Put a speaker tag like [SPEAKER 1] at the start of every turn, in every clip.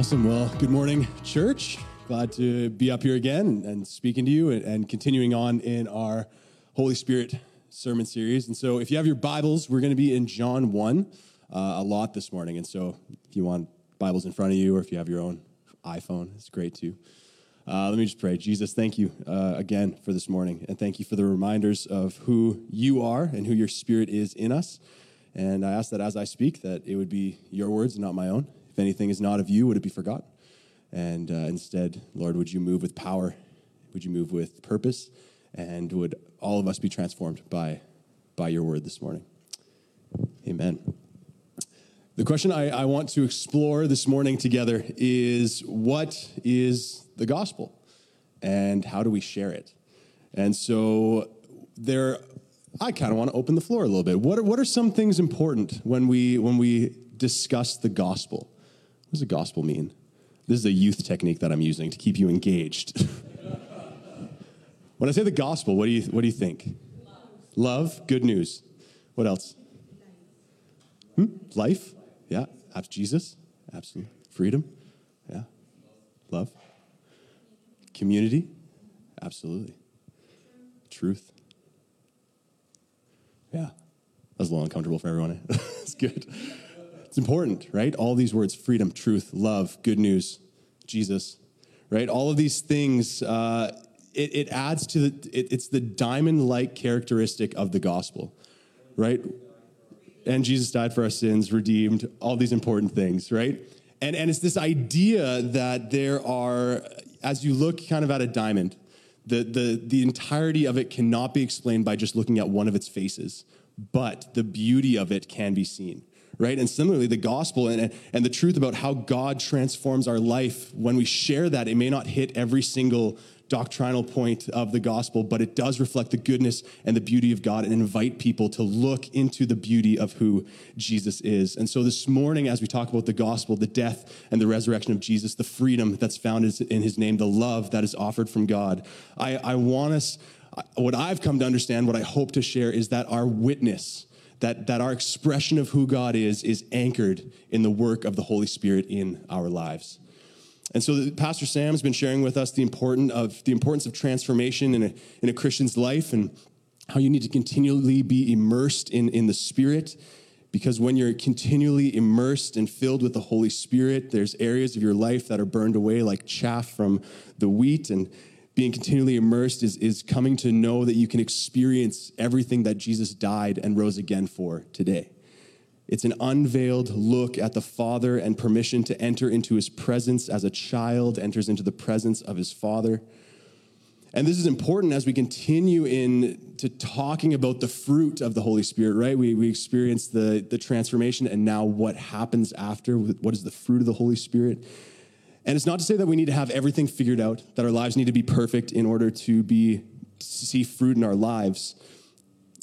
[SPEAKER 1] Awesome. Well, good morning, church. Glad to be up here again and speaking to you and, continuing on in our Holy Spirit sermon series. And so, if you have your Bibles, we're going to be in John 1 uh, a lot this morning. And so, if you want Bibles in front of you or if you have your own iPhone, it's great too. Uh, let me just pray. Jesus, thank you uh, again for this morning. And thank you for the reminders of who you are and who your Spirit is in us. And I ask that as I speak, that it would be your words not my own. Anything is not of you, would it be forgotten? And uh, instead, Lord, would you move with power? Would you move with purpose? And would all of us be transformed by, by your word this morning? Amen. The question I, I want to explore this morning together is what is the gospel? And how do we share it? And so there I kind of want to open the floor a little bit. What are, what are some things important when we when we discuss the gospel? What does the gospel mean? This is a youth technique that I'm using to keep you engaged. when I say the gospel, what do you what do you think? Love, Love good news. What else? Hmm? Life, yeah. Jesus, absolutely. Freedom, yeah. Love, community, absolutely. Truth, yeah. That was a little uncomfortable for everyone. it's good. It's important, right? All these words freedom, truth, love, good news, Jesus, right? All of these things, uh, it, it, adds to the, it, it's the diamond like characteristic of the gospel, right? And Jesus died for our sins, redeemed, all these important things, right? And, and it's this idea that there are, as you look kind of at a diamond, the, the, the entirety of it cannot be explained by just looking at one of its faces, but the beauty of it can be seen right? And similarly, the gospel and, and the truth about how God transforms our life, when we share that, it may not hit every single doctrinal point of the gospel, but it does reflect the goodness and the beauty of God and invite people to look into the beauty of who Jesus is. And so this morning, as we talk about the gospel, the death and the resurrection of Jesus, the freedom that's found in his name, the love that is offered from God, I, I want us, what I've come to understand, what I hope to share is that our witness, that, that our expression of who God is is anchored in the work of the Holy Spirit in our lives. And so Pastor Sam's been sharing with us the, important of, the importance of transformation in a, in a Christian's life and how you need to continually be immersed in, in the Spirit. Because when you're continually immersed and filled with the Holy Spirit, there's areas of your life that are burned away like chaff from the wheat. And being continually immersed is, is coming to know that you can experience everything that Jesus died and rose again for today. It's an unveiled look at the Father and permission to enter into his presence as a child enters into the presence of his Father. And this is important as we continue in to talking about the fruit of the Holy Spirit, right? We, we experience the, the transformation and now what happens after. What is the fruit of the Holy Spirit? And it's not to say that we need to have everything figured out, that our lives need to be perfect in order to be to see fruit in our lives.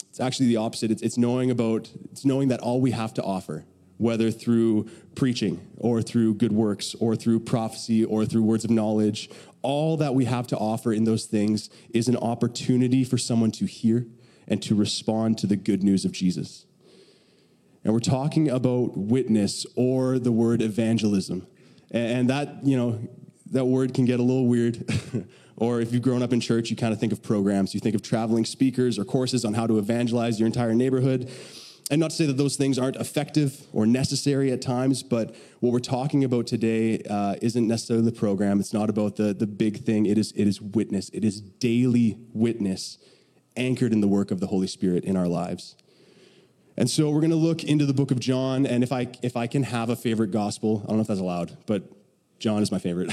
[SPEAKER 1] It's actually the opposite. It's, it's knowing about, it's knowing that all we have to offer, whether through preaching or through good works or through prophecy or through words of knowledge, all that we have to offer in those things is an opportunity for someone to hear and to respond to the good news of Jesus. And we're talking about witness or the word evangelism. And that, you know, that word can get a little weird. Or if you've grown up in church, you kind of think of programs. You think of traveling speakers or courses on how to evangelize your entire neighborhood. And not to say that those things aren't effective or necessary at times, but what we're talking about today uh, isn't necessarily the program. It's not about the, the big thing. It is, it is witness, it is daily witness anchored in the work of the Holy Spirit in our lives. And so we're going to look into the book of John. And if I, if I can have a favorite gospel, I don't know if that's allowed, but John is my favorite.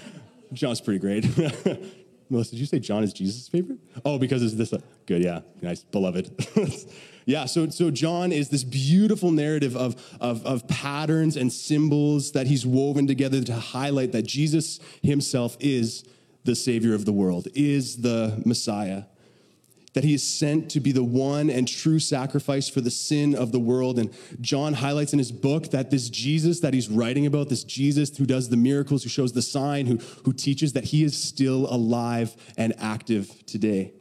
[SPEAKER 1] John's pretty great. Melissa, did you say John is Jesus' favorite? Oh, because it's this. Uh, good, yeah, nice, beloved. yeah, so so John is this beautiful narrative of, of of patterns and symbols that he's woven together to highlight that Jesus himself is the Savior of the world, is the Messiah that he is sent to be the one and true sacrifice for the sin of the world. And John highlights in his book that this Jesus that he's writing about, this Jesus who does the miracles, who shows the sign, who, who teaches that he is still alive and active today.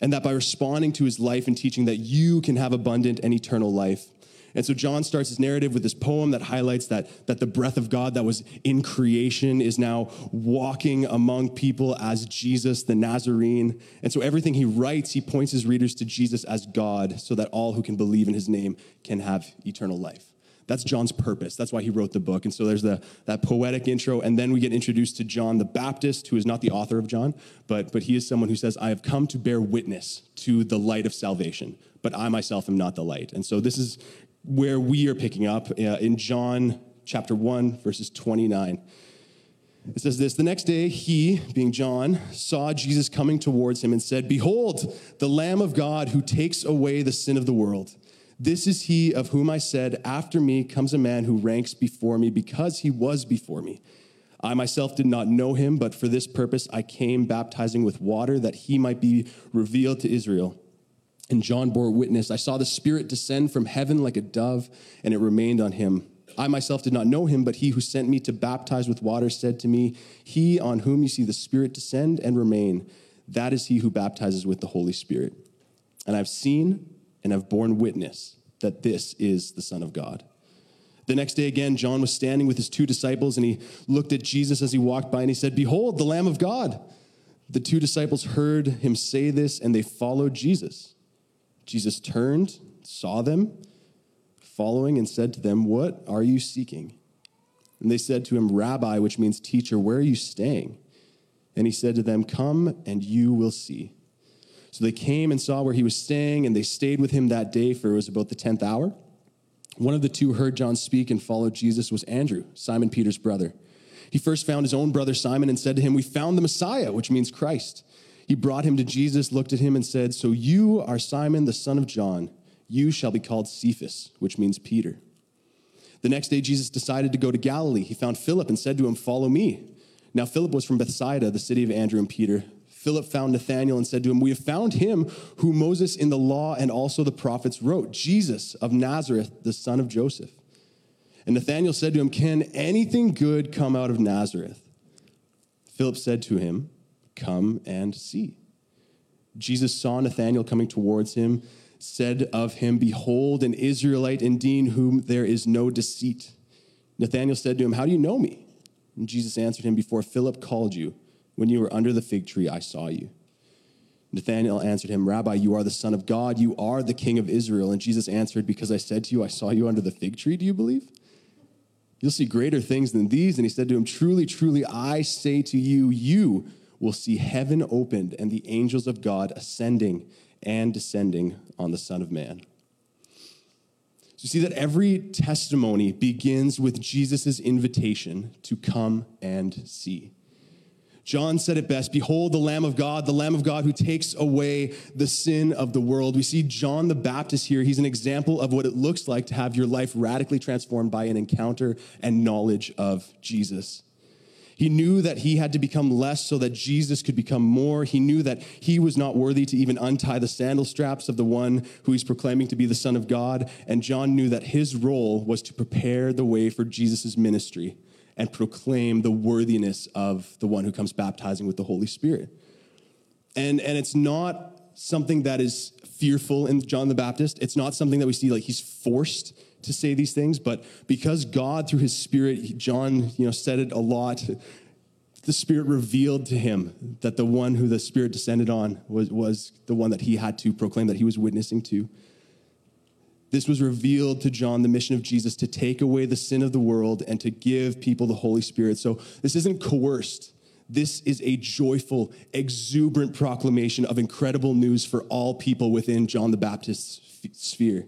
[SPEAKER 1] And that by responding to his life and teaching that you can have abundant and eternal life. And so John starts his narrative with this poem that highlights that, that the breath of God that was in creation is now walking among people as Jesus, the Nazarene. And so everything he writes, he points his readers to Jesus as God so that all who can believe in his name can have eternal life. That's John's purpose. That's why he wrote the book. And so there's the, that poetic intro. And then we get introduced to John the Baptist, who is not the author of John, but, but he is someone who says, I have come to bear witness to the light of salvation, but I myself am not the light. And so this is where we are picking up uh, in John chapter 1, verses 29. It says this The next day, he, being John, saw Jesus coming towards him and said, Behold, the Lamb of God who takes away the sin of the world. This is he of whom I said, After me comes a man who ranks before me because he was before me. I myself did not know him, but for this purpose I came baptizing with water that he might be revealed to Israel. And John bore witness I saw the Spirit descend from heaven like a dove, and it remained on him. I myself did not know him, but he who sent me to baptize with water said to me, He on whom you see the Spirit descend and remain, that is he who baptizes with the Holy Spirit. And I've seen and have borne witness that this is the Son of God. The next day again, John was standing with his two disciples, and he looked at Jesus as he walked by, and he said, Behold, the Lamb of God. The two disciples heard him say this, and they followed Jesus. Jesus turned, saw them following, and said to them, What are you seeking? And they said to him, Rabbi, which means teacher, where are you staying? And he said to them, Come and you will see. So they came and saw where he was staying, and they stayed with him that day, for it was about the tenth hour. One of the two heard John speak and followed Jesus was Andrew, Simon Peter's brother. He first found his own brother Simon and said to him, We found the Messiah, which means Christ. He brought him to Jesus, looked at him, and said, So you are Simon, the son of John. You shall be called Cephas, which means Peter. The next day, Jesus decided to go to Galilee. He found Philip and said to him, Follow me. Now, Philip was from Bethsaida, the city of Andrew and Peter. Philip found Nathanael and said to him, We have found him who Moses in the law and also the prophets wrote, Jesus of Nazareth, the son of Joseph. And Nathanael said to him, Can anything good come out of Nazareth? Philip said to him, Come and see. Jesus saw Nathanael coming towards him, said of him, Behold, an Israelite indeed, whom there is no deceit. Nathanael said to him, How do you know me? And Jesus answered him, Before Philip called you, when you were under the fig tree, I saw you. Nathanael answered him, Rabbi, you are the Son of God, you are the King of Israel. And Jesus answered, Because I said to you, I saw you under the fig tree, do you believe? You'll see greater things than these. And he said to him, Truly, truly, I say to you, you will see heaven opened and the angels of God ascending and descending on the Son of Man. So you see that every testimony begins with Jesus' invitation to come and see. John said it best Behold, the Lamb of God, the Lamb of God who takes away the sin of the world. We see John the Baptist here. He's an example of what it looks like to have your life radically transformed by an encounter and knowledge of Jesus. He knew that he had to become less so that Jesus could become more. He knew that he was not worthy to even untie the sandal straps of the one who he's proclaiming to be the Son of God. And John knew that his role was to prepare the way for Jesus' ministry and proclaim the worthiness of the one who comes baptizing with the Holy Spirit. And, and it's not something that is fearful in John the Baptist. It's not something that we see like he's forced to say these things, but because God, through his spirit, John, you know, said it a lot, the spirit revealed to him that the one who the spirit descended on was, was the one that he had to proclaim, that he was witnessing to. This was revealed to John, the mission of Jesus to take away the sin of the world and to give people the Holy Spirit. So this isn't coerced. This is a joyful, exuberant proclamation of incredible news for all people within John the Baptist's sphere.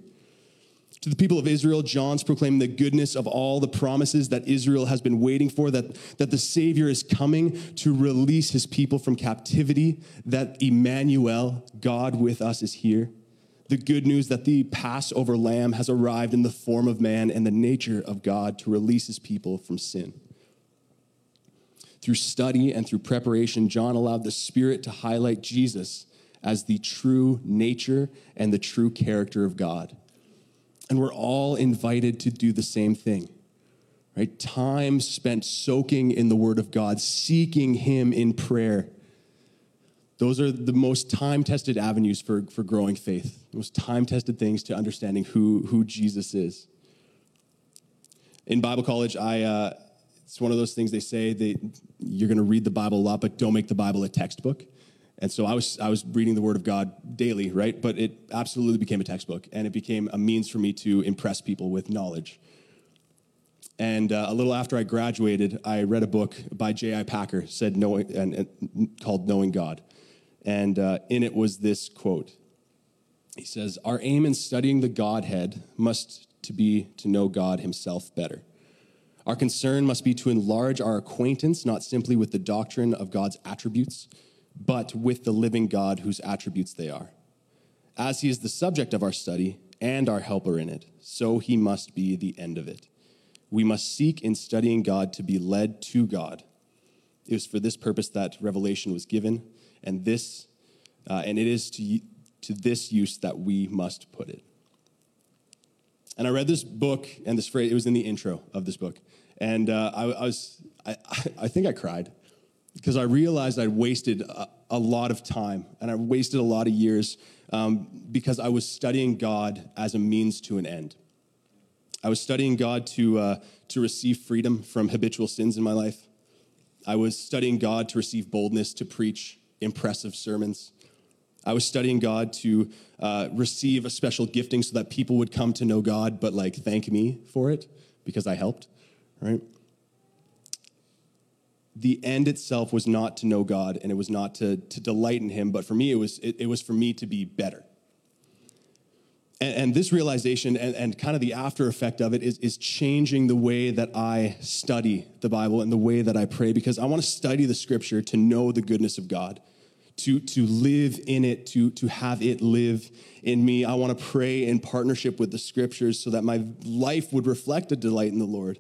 [SPEAKER 1] To the people of Israel, John's proclaiming the goodness of all the promises that Israel has been waiting for, that, that the Savior is coming to release his people from captivity, that Emmanuel, God with us, is here. The good news that the Passover lamb has arrived in the form of man and the nature of God to release his people from sin. Through study and through preparation, John allowed the Spirit to highlight Jesus as the true nature and the true character of God. And we're all invited to do the same thing. Right? Time spent soaking in the Word of God, seeking Him in prayer. Those are the most time tested avenues for, for growing faith, the most time tested things to understanding who, who Jesus is. In Bible college, I, uh, it's one of those things they say they, you're going to read the Bible a lot, but don't make the Bible a textbook. And so I was, I was reading the Word of God daily, right? But it absolutely became a textbook, and it became a means for me to impress people with knowledge. And uh, a little after I graduated, I read a book by J.I. Packer said knowing, and, and, called Knowing God. And uh, in it was this quote. He says, Our aim in studying the Godhead must to be to know God himself better. Our concern must be to enlarge our acquaintance not simply with the doctrine of God's attributes, but with the living God whose attributes they are. As he is the subject of our study and our helper in it, so he must be the end of it. We must seek in studying God to be led to God. It was for this purpose that revelation was given, and this, uh, and it is to, to this use that we must put it. And I read this book and this phrase, it was in the intro of this book. And uh, I, I, was, I, I think I cried because I realized I'd wasted a, a, lot of time and I wasted a lot of years um, because I was studying God as a means to an end. I was studying God to, uh, to receive freedom from habitual sins in my life. I was studying God to receive boldness to preach impressive sermons. I was studying God to uh, receive a special gifting so that people would come to know God, but like thank me for it because I helped, right? The end itself was not to know God and it was not to, to delight in Him, but for me, it was, it, it was for me to be better. And, and this realization and, and kind of the after effect of it is, is changing the way that I study the Bible and the way that I pray because I want to study the scripture to know the goodness of God to, to live in it, to, to have it live in me. I want to pray in partnership with the scriptures so that my life would reflect a delight in the Lord.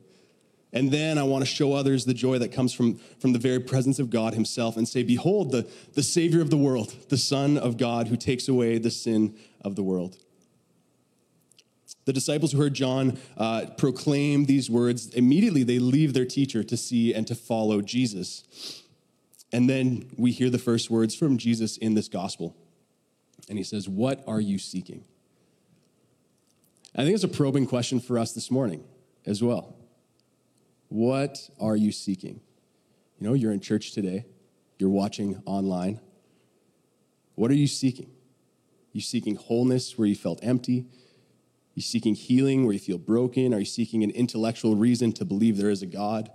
[SPEAKER 1] And then I want to show others the joy that comes from, from the very presence of God Himself and say, Behold, the, the Savior of the world, the Son of God who takes away the sin of the world. The disciples who heard John uh, proclaim these words, immediately they leave their teacher to see and to follow Jesus. And then we hear the first words from Jesus in this gospel. And he says, What are you seeking? I think it's a probing question for us this morning as well. What are you seeking? You know, you're in church today, you're watching online. What are you seeking? You seeking wholeness where you felt empty? You seeking healing where you feel broken? Are you seeking an intellectual reason to believe there is a God?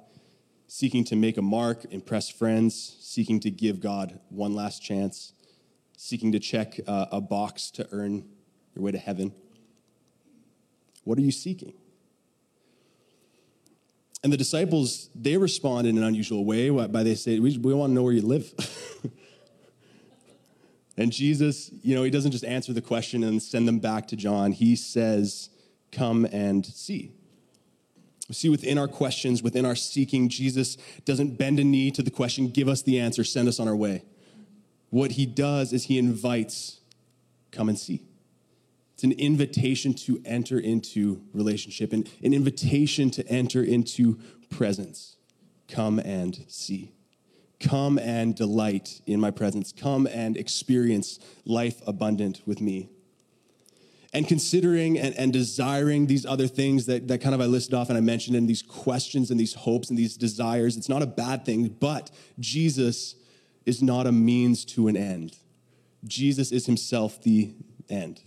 [SPEAKER 1] seeking to make a mark, impress friends, seeking to give God one last chance, seeking to check uh, a box to earn your way to heaven. What are you seeking? And the disciples, they respond in an unusual way by they say, We, we want to know where you live. and Jesus, you know, he doesn't just answer the question and send them back to John. He says, Come and see. See within our questions, within our seeking, Jesus doesn't bend a knee to the question, give us the answer, send us on our way. What he does is he invites, come and see. It's an invitation to enter into relationship, and an invitation to enter into presence. Come and see. Come and delight in my presence. Come and experience life abundant with me and considering and, and desiring these other things that, that kind of I listed off and I mentioned in these questions and these hopes and these desires, it's not a bad thing, but Jesus is not a means to an end. Jesus is himself the end.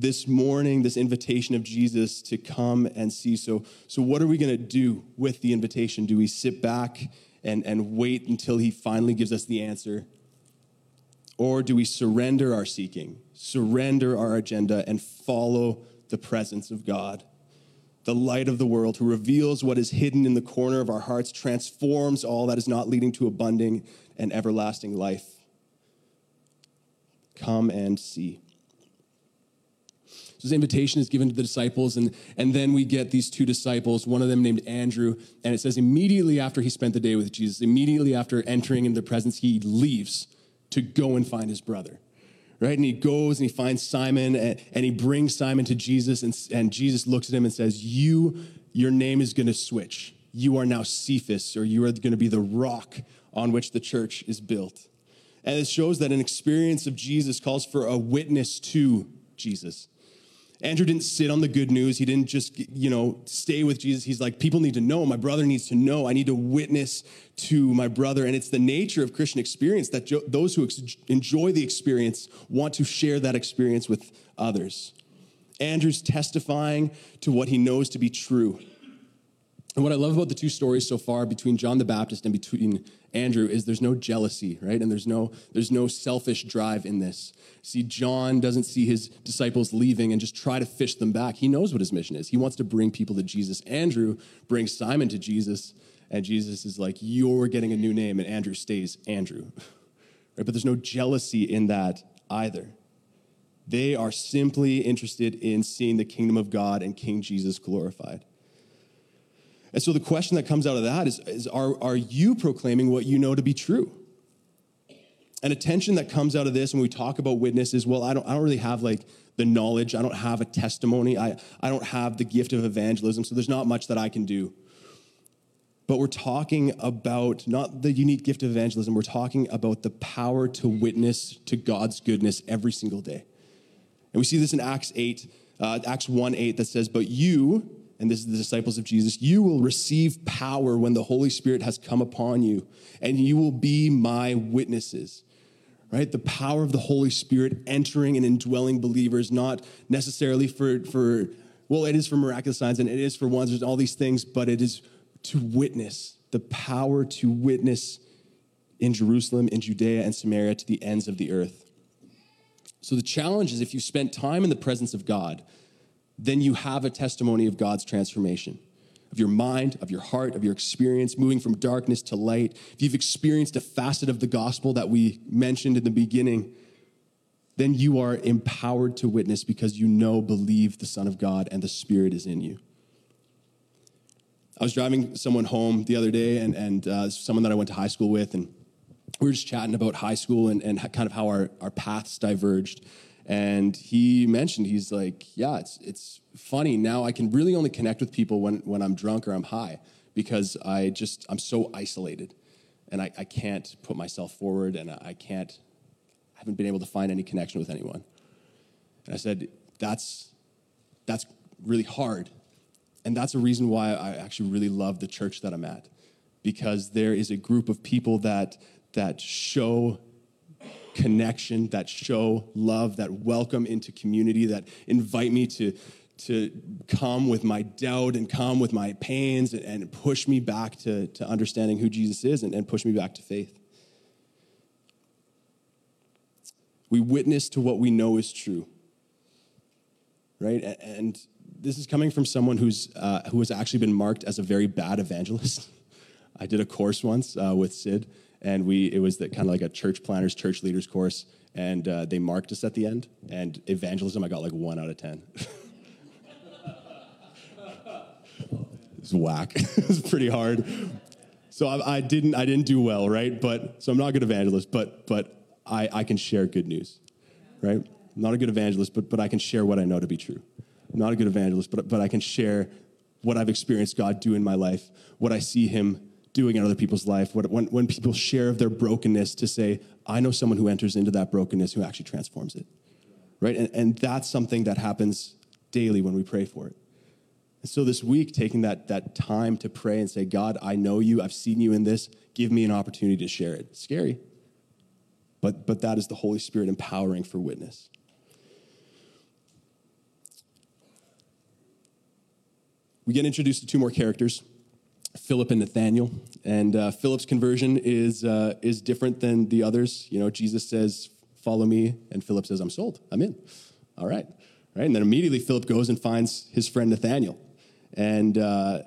[SPEAKER 1] This morning, this invitation of Jesus to come and see. So, so what are we going to do with the invitation? Do we sit back and, and wait until he finally gives us the answer? Or do we surrender our seeking, surrender our agenda, and follow the presence of God? The light of the world, who reveals what is hidden in the corner of our hearts, transforms all that is not leading to abundant and everlasting life. Come and see. So this invitation is given to the disciples, and, and then we get these two disciples, one of them named Andrew, and it says immediately after he spent the day with Jesus, immediately after entering into the presence, he leaves to go and find his brother. Right? And he goes and he finds Simon and, and he brings Simon to Jesus, and, and Jesus looks at him and says, You, your name is to switch. You are now Cephas, or you are to be the rock on which the church is built. And it shows that an experience of Jesus calls for a witness to Jesus. Andrew didn't sit on the good news. He didn't just, you know, stay with Jesus. He's like, people need to know. My brother needs to know. I need to witness to my brother. And it's the nature of Christian experience that jo- those who ex- enjoy the experience want to share that experience with others. Andrew's testifying to what he knows to be true. And what I love about the two stories so far between John the Baptist and between Andrew is there's no jealousy, right? And there's no there's no selfish drive in this. See, John doesn't see his disciples leaving and just try to fish them back. He knows what his mission is. He wants to bring people to Jesus. Andrew brings Simon to Jesus, and Jesus is like, "You're getting a new name," and Andrew stays Andrew. Right? But there's no jealousy in that either. They are simply interested in seeing the kingdom of God and King Jesus glorified. And so the question that comes out of that is, is are, are you proclaiming what you know to be true? And a tension that comes out of this when we talk about witness is, well, I don't, I don't really have like the knowledge. I don't have a testimony. I, I don't have the gift of evangelism. So there's not much that I can do. But we're talking about not the unique gift of evangelism. We're talking about the power to witness to God's goodness every single day. And we see this in Acts 8, uh, Acts 1 8 that says, But you, and this is the disciples of Jesus, you will receive power when the Holy Spirit has come upon you, and you will be my witnesses. Right? The power of the Holy Spirit entering and indwelling believers, not necessarily for, for well, it is for miraculous signs and it is for wonders and all these things, but it is to witness, the power to witness in Jerusalem, in Judea, and Samaria to the ends of the earth. So the challenge is if you spent time in the presence of God, then you have a testimony of God's transformation of your mind, of your heart, of your experience, moving from darkness to light. If you've experienced a facet of the gospel that we mentioned in the beginning, then you are empowered to witness because you know, believe the Son of God and the Spirit is in you. I was driving someone home the other day, and, and uh, someone that I went to high school with, and we were just chatting about high school and, and kind of how our, our paths diverged. And he mentioned, he's like, yeah, it's, it's funny. Now I can really only connect with people when, when I'm drunk or I'm high because I just, I'm so isolated and I, I can't put myself forward and I can't, I haven't been able to find any connection with anyone. And I said, that's, that's really hard. And that's a reason why I actually really love the church that I'm at because there is a group of people that, that show connection, that show love, that welcome into community, that invite me to, to come with my doubt and come with my pains and, and push me back to, to understanding who Jesus is and, and push me back to faith. We witness to what we know is true, right? And this is coming from someone who's, uh, who has actually been marked as a very bad evangelist. I did a course once uh, with Sid and we it was the kind of like a church planners, church leaders course, and uh, they marked us at the end. And evangelism, I got like one out of ten. it's whack. it was pretty hard. So I, I, didn't I didn't do well, right? But so I'm not a good evangelist, but but I, I can share good news, right? I'm not a good evangelist, but but I can share what I know to be true. I'm not a good evangelist, but but I can share what I've experienced God do in my life, what I see Him doing in other people's life, when, when people share of their brokenness, to say, I know someone who enters into that brokenness who actually transforms it. Right? And, and that's something that happens daily when we pray for it. And so this week, taking that, that time to pray and say, God, I know you, I've seen you in this, give me an opportunity to share it. Scary. But, but that is the Holy Spirit empowering for witness. We get introduced to two more characters. Philip and Nathaniel. And uh, Philip's conversion is, uh, is different than the others. You know, Jesus says, Follow me. And Philip says, I'm sold. I'm in. All right. Right. And then immediately Philip goes and finds his friend Nathaniel. And uh,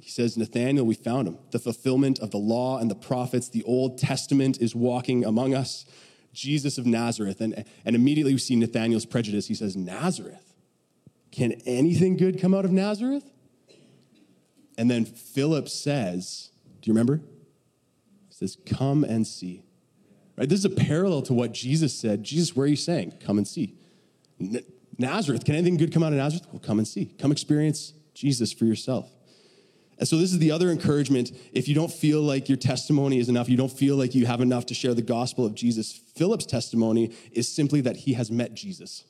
[SPEAKER 1] he says, Nathaniel, we found him. The fulfillment of the law and the prophets, the Old Testament is walking among us. Jesus of Nazareth. And, and immediately we see Nathaniel's prejudice. He says, Nazareth? Can anything good come out of Nazareth? And then Philip says, Do you remember? He says, Come and see. Right? This is a parallel to what Jesus said. Jesus, where are you saying? Come and see. N- Nazareth, can anything good come out of Nazareth? Well, come and see. Come experience Jesus for yourself. And so, this is the other encouragement. If you don't feel like your testimony is enough, you don't feel like you have enough to share the gospel of Jesus, Philip's testimony is simply that he has met Jesus.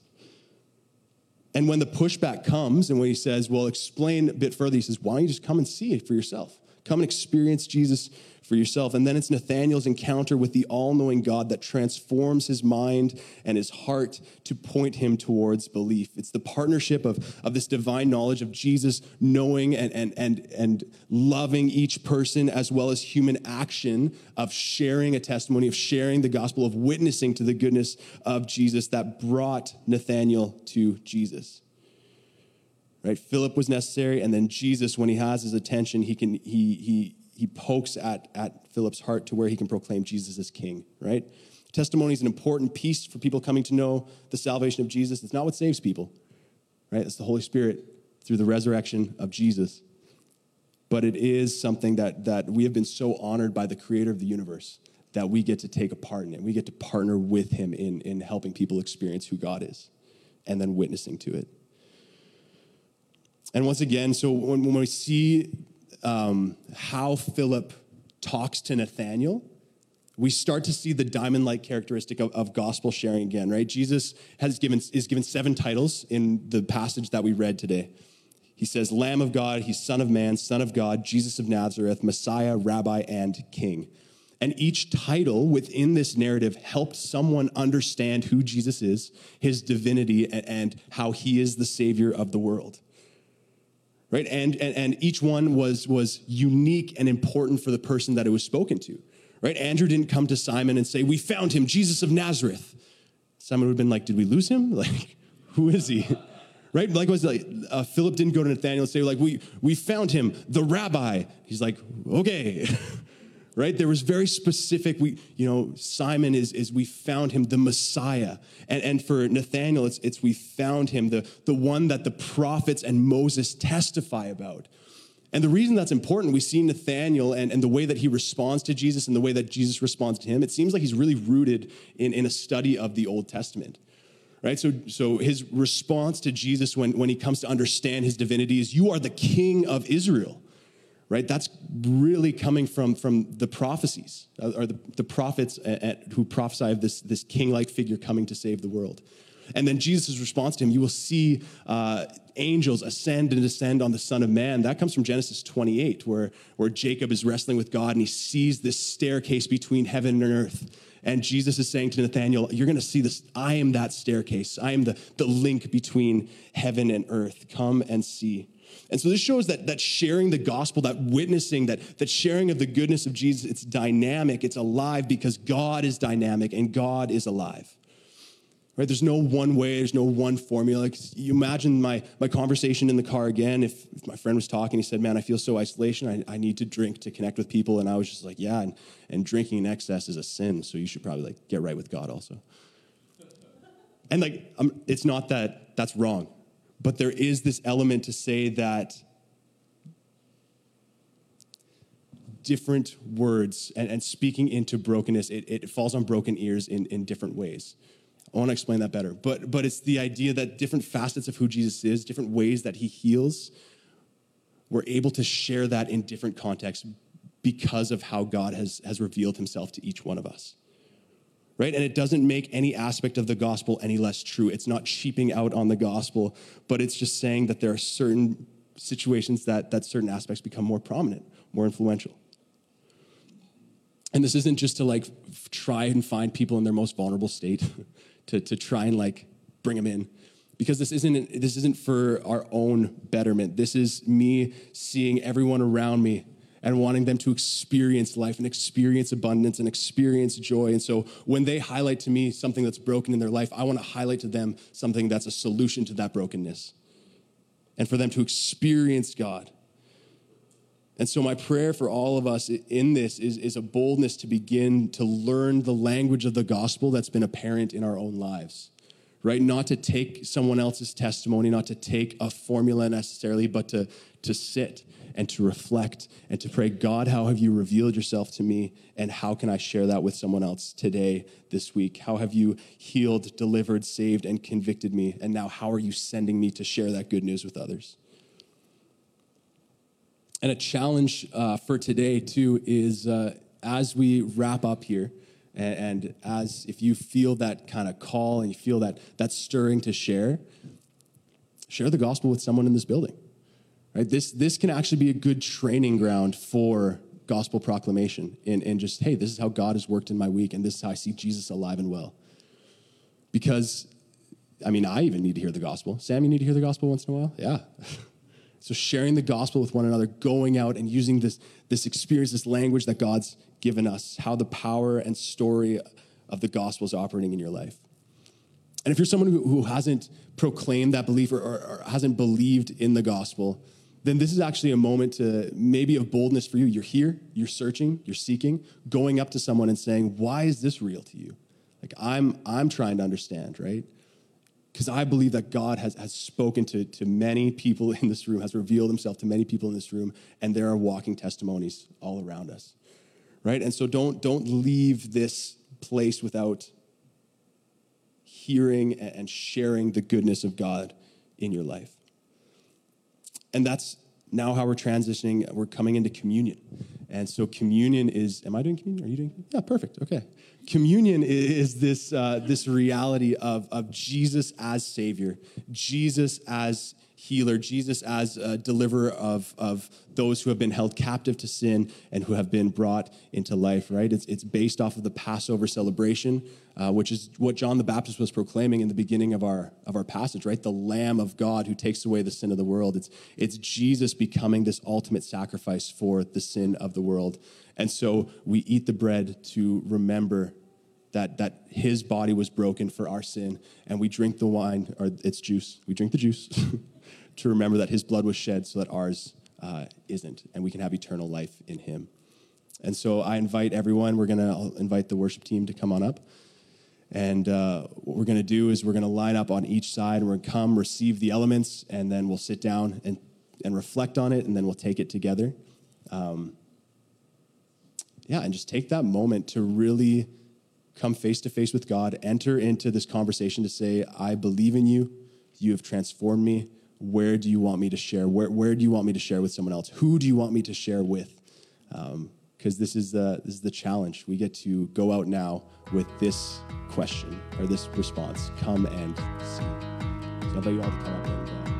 [SPEAKER 1] And when the pushback comes and when he says, Well, explain a bit further, he says, Why don't you just come and see it for yourself? Come and experience Jesus for yourself. And then it's Nathanael's encounter with the all knowing God that transforms his mind and his heart to point him towards belief. It's the partnership of, of this divine knowledge of Jesus knowing and, and, and, and loving each person, as well as human action of sharing a testimony, of sharing the gospel, of witnessing to the goodness of Jesus that brought Nathanael to Jesus right philip was necessary and then jesus when he has his attention he can he he he pokes at, at Philip's heart to where he can proclaim Jesus as king, right? Testimony is an important piece for people coming to know the salvation of Jesus. It's not what saves people, right? It's the Holy Spirit through the resurrection of Jesus. But it is something that, that we have been so honored by the creator of the universe that we get to take a part in it. We get to partner with him in, in helping people experience who God is and then witnessing to it. And once again, so when, when we see um, how Philip talks to Nathanael, we start to see the diamond-like characteristic of, of, gospel sharing again, right? Jesus has given is given seven titles in the passage that we read today. He says, Lamb of God, he's Son of Man, Son of God, Jesus of Nazareth, Messiah, Rabbi, and King. And each title within this narrative helped someone understand who Jesus is, his divinity, and how he is the Savior of the world right? And, and, and each one was, was unique and important for the person that it was spoken to, right? Andrew didn't come to Simon and say, We found him, Jesus of Nazareth. Simon would have been like, Did we lose him? Like, who is he? right? Likewise, like uh, Philip didn't go to Nathaniel and say, like, we we found him, the rabbi. He's like, okay, right? There was very specific, we, you know, Simon is, is we found him the Messiah. And, and for Nathanael, it's, it's we found him, the, the one that the prophets and Moses testify about. And the reason that's important, we see Nathanael and, and the way that he responds to Jesus and the way that Jesus responds to him, it seems like he's really rooted in, in a study of the Old Testament. Right? So, so his response to Jesus when, when he comes to understand his divinity is, You are the king of Israel right? That's really coming from, from the prophecies, uh, or the, the prophets at, at, who prophesy of this, this king like figure coming to save the world. And then Jesus' response to him, you will see uh, angels ascend and descend on the Son of Man. That comes from Genesis 28, where, where Jacob is wrestling with God and he sees this staircase between heaven and earth. And Jesus is saying to Nathanael, You're going to see this. I am that staircase. I am the, the link between heaven and earth. Come and see. And so this shows that, that sharing the gospel, that witnessing, that, that sharing of the goodness of Jesus, it's dynamic, it's alive because God is dynamic and God is alive. Right? There's no one way, there's no one formula. You imagine my, my conversation in the car again. If, if my friend was talking, he said, Man, I feel so isolation. I, I need to drink to connect with people. And I was just like, Yeah, and, and drinking in excess is a sin. So you should probably like get right with God also. And like, I'm, it's not that that's wrong. But there is this element to say that different words and, and speaking into brokenness, it, it falls on broken ears in, in different ways. I want to explain that better. But, but it's the idea that different facets of who Jesus is, different ways that he heals, we're able to share that in different contexts because of how God has, has revealed himself to each one of us right? And it doesn't make any aspect of the gospel any less true. It's not cheaping out on the gospel, but it's just saying that there are certain situations that, that certain aspects become more prominent, more influential. And this isn't just to like try and find people in their most vulnerable state, to, to try and like bring them in. Because this isn't, this isn't for our own betterment. This is me seeing everyone around me and wanting them to experience life and experience abundance and experience joy. And so when they highlight to me something that's broken in their life, I want to highlight to them something that's a solution to that brokenness and for them to experience God. And so, my prayer for all of us in this is, is a boldness to begin to learn the language of the gospel that's been apparent in our own lives, right? Not to take someone else's testimony, not to take a formula necessarily, but to, to sit and to reflect and to pray, God, how have you revealed yourself to me? And how can I share that with someone else today, this week? How have you healed, delivered, saved, and convicted me? And now, how are you sending me to share that good news with others? And a challenge uh, for today, too, is uh, as we wrap up here, and, and as if you feel that kind of call and you feel that, that stirring to share, share the gospel with someone in this building. Right? This, this can actually be a good training ground for gospel proclamation and, and just, hey, this is how God has worked in my week, and this is how I see Jesus alive and well. Because, I mean, I even need to hear the gospel. Sam, you need to hear the gospel once in a while? Yeah. So sharing the gospel with one another, going out and using this, this experience, this language that God's given us, how the power and story of the gospel is operating in your life. And if you're someone who, who hasn't proclaimed that belief or, or, or hasn't believed in the gospel, then this is actually a moment to maybe of boldness for you. You're here, you're searching, you're seeking, going up to someone and saying, Why is this real to you? Like I'm I'm trying to understand, right? because I believe that God has, has spoken to, to many people in this room, has revealed himself to many people in this room, and there are walking testimonies all around us. Right? And so don't, don't leave this place without hearing and sharing the goodness of God in your life. And that's now how we're transitioning. We're coming into communion. And so communion is, am I doing communion? Are you doing? Yeah, perfect. Okay. Communion is this, uh, this reality of, of Jesus as Savior, Jesus as healer, Jesus as a deliverer of, of those who have been held captive to sin and who have been brought into life, right? It's, it's based off of the Passover celebration, uh, which is what John the Baptist was proclaiming in the beginning of our, of our passage, right? The Lamb of God who takes away the sin of the world. It's, it's Jesus becoming this ultimate sacrifice for the sin of the world. And so we eat the bread to remember that, that his body was broken for our sin, and we drink the wine, or its juice. We drink the juice to remember that his blood was shed so that ours uh, isn't, and we can have eternal life in him. And so I invite everyone, we're going to invite the worship team to come on up. And uh, what we're going to do is we're going to line up on each side, and we're going to come receive the elements, and then we'll sit down and, and reflect on it, and then we'll take it together. Um, yeah, and just take that moment to really come face to face with God, enter into this conversation to say, I believe in you, you have transformed me, where do you want me to share? Where, where do you want me to share with someone else? Who do you want me to share with? Because um, this, is the, this is the challenge. We get to go out now with this question or this response come and see. So I invite you all to come up and. Uh,